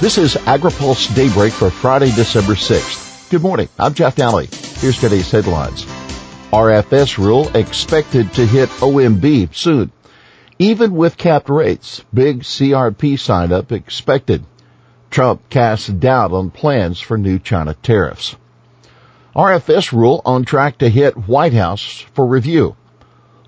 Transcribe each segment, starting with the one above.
This is AgriPulse Daybreak for Friday, December 6th. Good morning. I'm Jeff Daly. Here's today's headlines. RFS rule expected to hit OMB soon. Even with capped rates, big CRP sign up expected. Trump casts doubt on plans for new China tariffs. RFS rule on track to hit White House for review.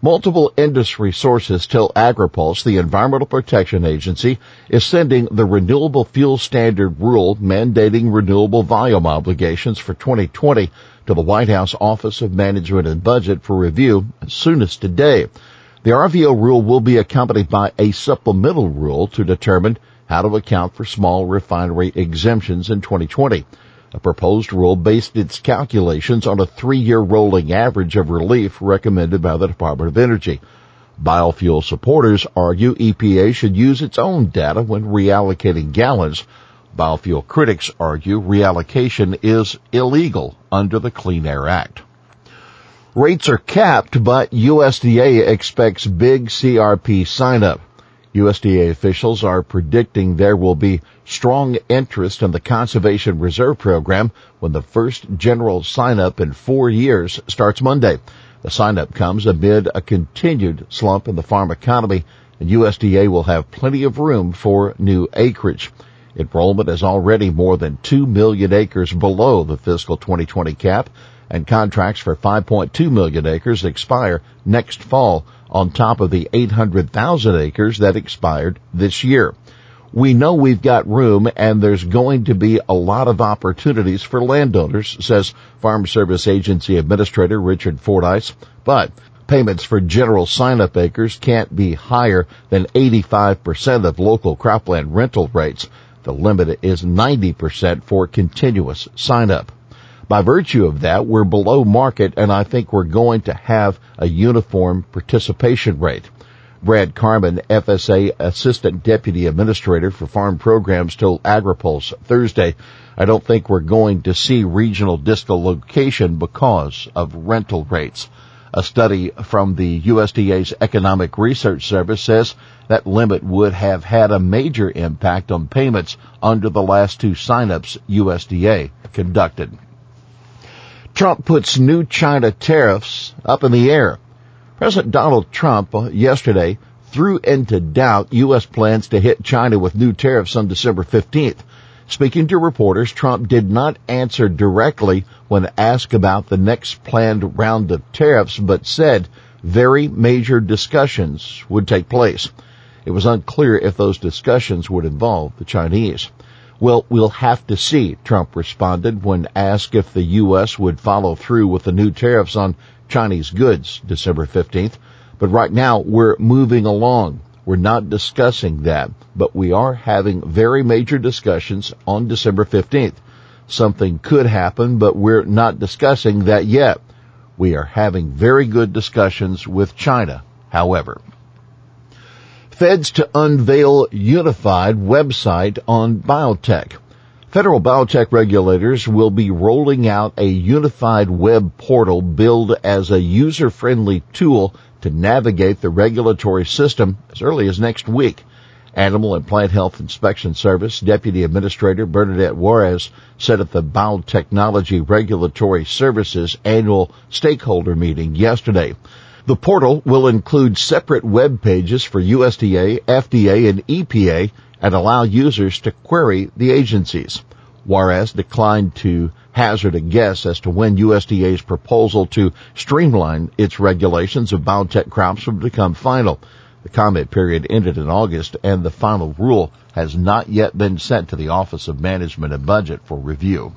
Multiple industry sources tell AgriPulse the Environmental Protection Agency is sending the Renewable Fuel Standard rule mandating renewable volume obligations for 2020 to the White House Office of Management and Budget for review as soon as today. The RVO rule will be accompanied by a supplemental rule to determine how to account for small refinery exemptions in 2020. A proposed rule based its calculations on a three-year rolling average of relief recommended by the Department of Energy. Biofuel supporters argue EPA should use its own data when reallocating gallons. Biofuel critics argue reallocation is illegal under the Clean Air Act. Rates are capped, but USDA expects big CRP sign up. USDA officials are predicting there will be strong interest in the Conservation Reserve Program when the first general sign-up in four years starts Monday. The sign-up comes amid a continued slump in the farm economy, and USDA will have plenty of room for new acreage. Enrollment is already more than 2 million acres below the fiscal 2020 cap, and contracts for 5.2 million acres expire next fall on top of the 800,000 acres that expired this year. We know we've got room and there's going to be a lot of opportunities for landowners, says Farm Service Agency Administrator Richard Fordyce, but payments for general sign-up acres can't be higher than 85% of local cropland rental rates. The limit is 90% for continuous sign-up. By virtue of that, we're below market and I think we're going to have a uniform participation rate. Brad Karmen, FSA Assistant Deputy Administrator for Farm Programs told AgriPulse Thursday, I don't think we're going to see regional dislocation because of rental rates. A study from the USDA's Economic Research Service says that limit would have had a major impact on payments under the last two signups USDA conducted. Trump puts new China tariffs up in the air. President Donald Trump uh, yesterday threw into doubt U.S. plans to hit China with new tariffs on December 15th. Speaking to reporters, Trump did not answer directly when asked about the next planned round of tariffs, but said very major discussions would take place. It was unclear if those discussions would involve the Chinese. Well, we'll have to see, Trump responded when asked if the U.S. would follow through with the new tariffs on Chinese goods December 15th. But right now we're moving along. We're not discussing that, but we are having very major discussions on December 15th. Something could happen, but we're not discussing that yet. We are having very good discussions with China, however. Feds to unveil unified website on biotech. Federal biotech regulators will be rolling out a unified web portal billed as a user-friendly tool to navigate the regulatory system as early as next week. Animal and Plant Health Inspection Service Deputy Administrator Bernadette Juarez said at the Biotechnology Regulatory Services annual stakeholder meeting yesterday. The portal will include separate web pages for USDA, FDA, and EPA and allow users to query the agencies. Juarez declined to hazard a guess as to when USDA's proposal to streamline its regulations of biotech crops will become final. The comment period ended in August and the final rule has not yet been sent to the Office of Management and Budget for review.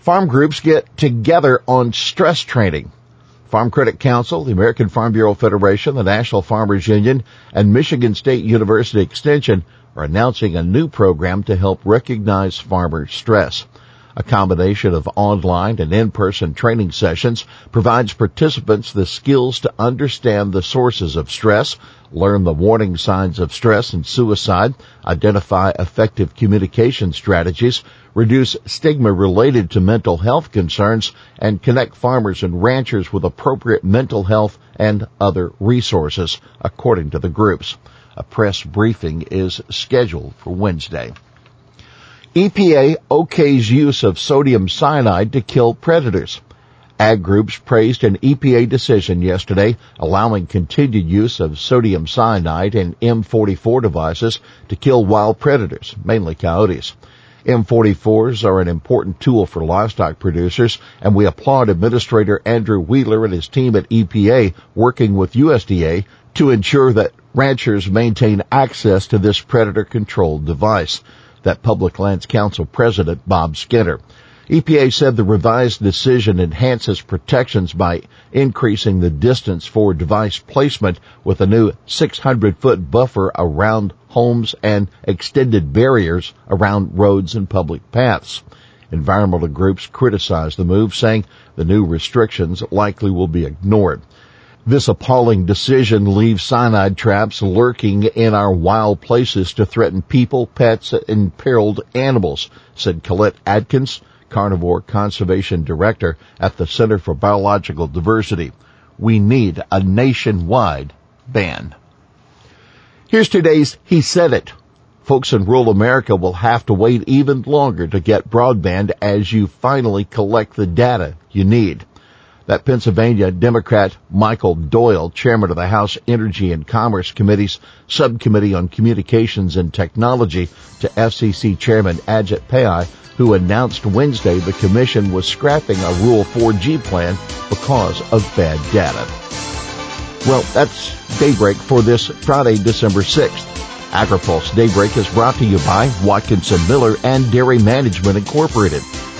Farm groups get together on stress training. Farm Credit Council, the American Farm Bureau Federation, the National Farmers Union, and Michigan State University Extension are announcing a new program to help recognize farmer stress. A combination of online and in-person training sessions provides participants the skills to understand the sources of stress, learn the warning signs of stress and suicide, identify effective communication strategies, reduce stigma related to mental health concerns, and connect farmers and ranchers with appropriate mental health and other resources, according to the groups. A press briefing is scheduled for Wednesday. EPA okays use of sodium cyanide to kill predators. Ag groups praised an EPA decision yesterday allowing continued use of sodium cyanide in M44 devices to kill wild predators, mainly coyotes. M44s are an important tool for livestock producers, and we applaud Administrator Andrew Wheeler and his team at EPA working with USDA to ensure that ranchers maintain access to this predator controlled device. That Public Lands Council President Bob Skinner. EPA said the revised decision enhances protections by increasing the distance for device placement with a new 600 foot buffer around homes and extended barriers around roads and public paths. Environmental groups criticized the move, saying the new restrictions likely will be ignored. This appalling decision leaves cyanide traps lurking in our wild places to threaten people, pets, and imperiled animals, said Collette Adkins, Carnivore Conservation Director at the Center for Biological Diversity. We need a nationwide ban. Here's today's He Said It. Folks in rural America will have to wait even longer to get broadband as you finally collect the data you need. That Pennsylvania Democrat Michael Doyle, chairman of the House Energy and Commerce Committee's Subcommittee on Communications and Technology, to FCC Chairman Ajit Pai, who announced Wednesday the commission was scrapping a Rural 4G plan because of bad data. Well, that's Daybreak for this Friday, December 6th. AgriPulse Daybreak is brought to you by Watkinson Miller and Dairy Management Incorporated.